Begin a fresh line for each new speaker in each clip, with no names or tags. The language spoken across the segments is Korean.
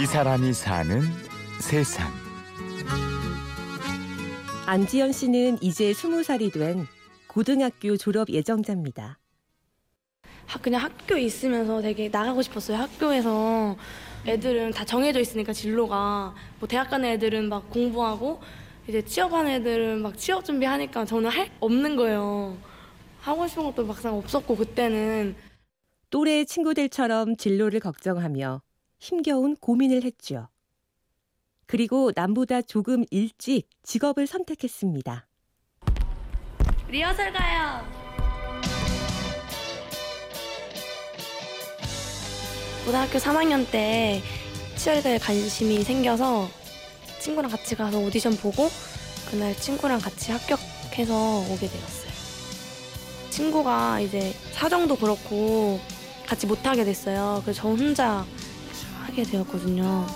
이 사람이 사는 세상.
안지연 씨는 이제 스무 살이 된 고등학교 졸업 예정자입니다.
하- 그냥 학교에 있으면서 되게 나가고 싶었어요. 학교에서 애들은 다 정해져 있으니까 진로가 뭐 대학 가는 애들은 막 공부하고 이제 취업하는 애들은 막 취업 준비하니까 저는 할 없는 거예요. 하고 싶은 것도 막상 없었고 그때는
또래 친구들처럼 진로를 걱정하며 힘겨운 고민을 했죠. 그리고 남보다 조금 일찍 직업을 선택했습니다.
리허설 가요. 고등학교 3학년 때 치어리더에 관심이 생겨서 친구랑 같이 가서 오디션 보고 그날 친구랑 같이 합격해서 오게 되었어요. 친구가 이제 사정도 그렇고 같이 못하게 됐어요. 그래서 저 혼자 하게 되었거든요.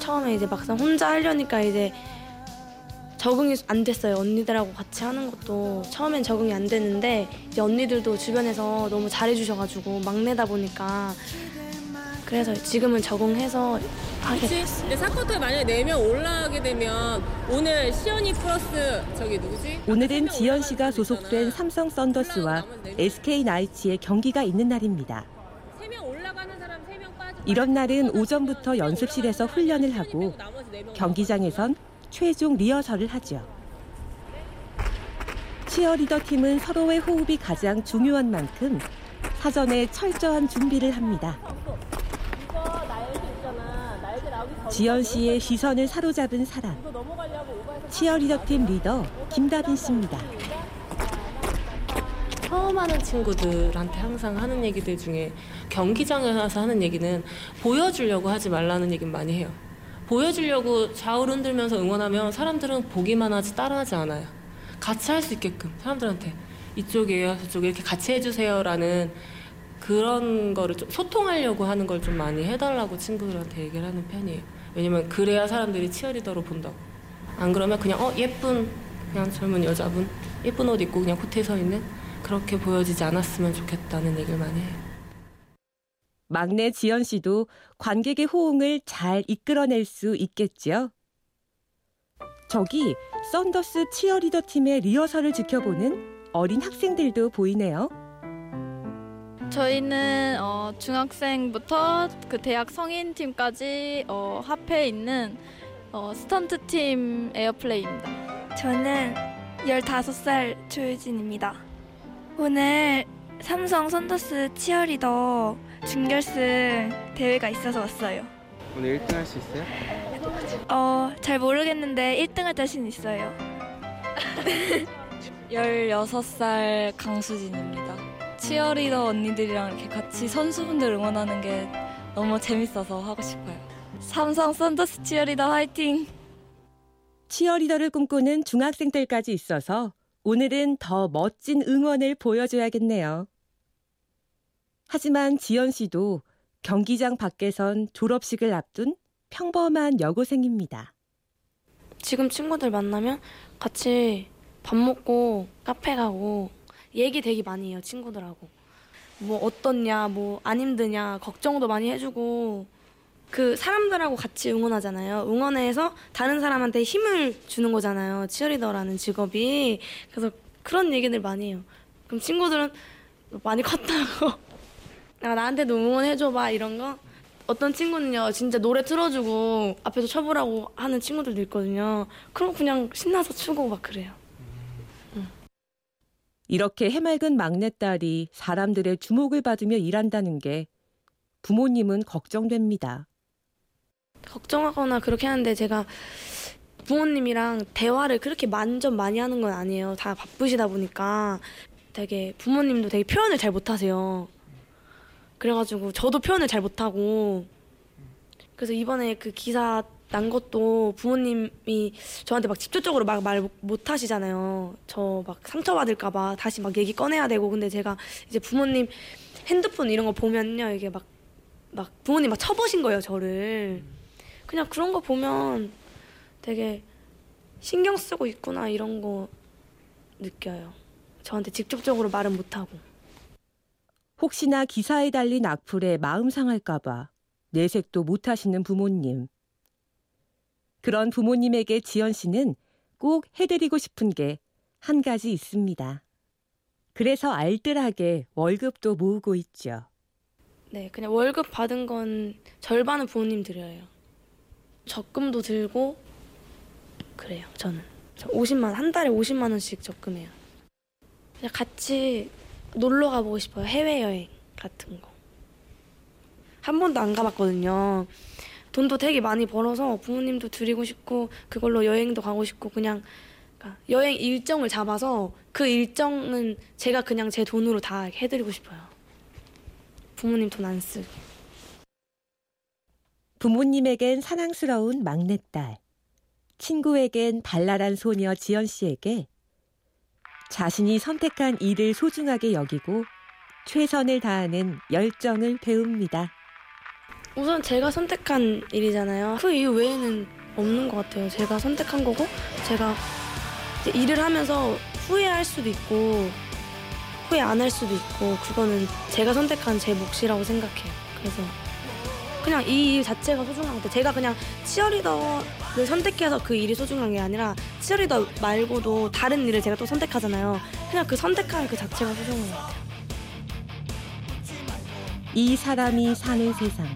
처음에 이제 막상 혼자 하려니까 이제 적응이 안 됐어요. 언니들하고 같이 하는 것도 처음엔 적응이 안 됐는데 이제 언니들도 주변에서 너무 잘해주셔가지고 막내다 보니까 그래서 지금은 적응해서 하게.
근데 사건에 만약에 4명 올라가게 되면 오늘 시연이 플러스 저기 누구지?
오늘은
세명
지연 씨가 소속된. 삼성 썬더스와
네 명.
SK 나이츠의 경기가 있는 날입니다.
세명 올라가는 사람 3명 빠지고
이런 날은 오전부터 연습실에서 훈련을 하고 경기장에선 최종 리허설을 하죠. 치어리더 팀은 서로의 호흡이 가장 중요한 만큼 사전에 철저한 준비를 합니다. 지연 씨의 시선을 사로잡은 사람. 치어리더 팀 리더 김다빈 씨입니다.
처음 하는 친구들한테 항상 하는 얘기들 중에 경기장에 가서 하는 얘기는 보여주려고 하지 말라는 얘기는 많이 해요. 보여주려고 좌우를 흔들면서 응원하면 사람들은 보기만 하지 따라하지 않아요. 같이 할 수 있게끔 사람들한테 이쪽이에요, 저쪽에 이렇게 같이 해주세요라는 그런 거를 좀 소통하려고 하는 걸 좀 많이 해달라고 친구들한테 얘기를 하는 편이에요. 왜냐면 그래야 사람들이 치어리더로 본다고. 안 그러면 그냥 어 예쁜 그냥 젊은 여자분 예쁜 옷 입고 그냥 코트에 서 있는 그렇게 보여지지 않았으면 좋겠다는 얘기를 많이 해요.
막내 지연 씨도 관객의 호응을 잘 이끌어낼 수 있겠지요. 저기 썬더스 치어리더 팀의 리허설을 지켜보는 어린 학생들도 보이네요.
저희는 어, 중학생부터 그 대학 성인 팀까지 어, 합해 있는 어, 스턴트 팀 에어플레이입니다.
저는 15살 조유진입니다. 오늘 삼성 썬더스 치어리더 준결승 대회가 있어서 왔어요.
오늘 1등 할 수 있어요?
어, 잘 모르겠는데 1등 할 자신 있어요.
16살 강수진입니다. 치어리더 언니들이랑 이렇게 같이 선수분들 응원하는 게 너무 재밌어서 하고 싶어요. 삼성 썬더스 치어리더 화이팅!
치어리더를 꿈꾸는 중학생들까지 있어서 오늘은 더 멋진 응원을 보여줘야겠네요. 하지만 지연 씨도 경기장 밖에선 졸업식을 앞둔 평범한 여고생입니다.
지금 친구들 만나면 같이 밥 먹고 카페 가고 얘기 되게 많이 해요 친구들하고 뭐 어떻냐 뭐 안 힘드냐 걱정도 많이 해주고 그 사람들하고 같이 응원하잖아요. 응원해서 다른 사람한테 힘을 주는 거잖아요. 치어리더라는 직업이. 그래서 그런 얘기들 많이 해요. 그럼 친구들은 많이 컸다고. 아, 나한테도 응원해줘봐 이런 거? 어떤 친구는요 진짜 노래 틀어주고 앞에서 쳐보라고 하는 친구들도 있거든요. 그럼 그냥 신나서 추고 막 그래요.
이렇게 해맑은 막내딸이 사람들의 주목을 받으며 일한다는 게 부모님은 걱정됩니다.
걱정하거나 그렇게 하는데 제가 부모님이랑 대화를 그렇게 만점 많이 하는 건 아니에요. 다 바쁘시다 보니까 되게 부모님도 되게 표현을 잘 못하세요. 그래가지고 저도 표현을 잘 못하고 그래서 이번에 그 기사 난 것도 부모님이 저한테 막 직접적으로 막 말 못 하시잖아요. 저 막 상처받을까봐 다시 막 얘기 꺼내야 되고 근데 제가 이제 부모님 핸드폰 이런 거 보면요 이게 막 막 부모님 막 쳐보신 거예요 저를 그냥 그런 거 보면 되게 신경 쓰고 있구나 이런 거 느껴요. 저한테 직접적으로 말은 못 하고.
혹시나 기사에 달린 악플에 마음 상할까봐 내색도 못하시는 부모님. 그런 부모님에게 지연 씨는 꼭 해드리고 싶은 게 한 가지 있습니다. 그래서 알뜰하게 월급도 모으고 있죠.
네, 그냥 월급 받은 건 절반은 부모님 드려요. 적금도 들고 그래요. 저는 저 50만 한 달에 50만 원씩 적금해요. 그냥 같이 놀러 가보고 싶어요. 해외 여행 같은 거. 한 번도 안 가봤거든요. 돈도 되게 많이 벌어서 부모님도 드리고 싶고 그걸로 여행도 가고 싶고 그냥 그러니까 여행 일정을 잡아서 그 일정은 제가 그냥 제 돈으로 다 해드리고 싶어요. 부모님 돈 안 쓰고.
부모님에겐 사랑스러운 막내딸, 친구에겐 발랄한 소녀 지연 씨에게 자신이 선택한 일을 소중하게 여기고 최선을 다하는 열정을 배웁니다.
우선 제가 선택한 일이잖아요. 그 이유 외에는 없는 것 같아요. 제가 선택한 거고 제가 일을 하면서 후회할 수도 있고 후회 안 할 수도 있고 그거는 제가 선택한 제 몫이라고 생각해요. 그래서 그냥 이 일 자체가 소중한 것 같아요. 제가 그냥 치어리더를 선택해서 그 일이 소중한 게 아니라 치어리더 말고도 다른 일을 제가 또 선택하잖아요. 그냥 그 선택한 그 자체가 소중한 것 같아요.
이 사람이 사는 세상.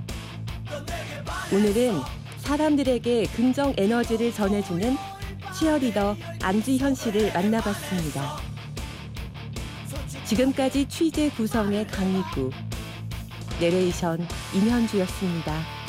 오늘은 사람들에게 긍정 에너지를 전해주는 치어리더 안지현 씨를 만나봤습니다. 지금까지 취재 구성의 강미구, 내레이션 임현주였습니다.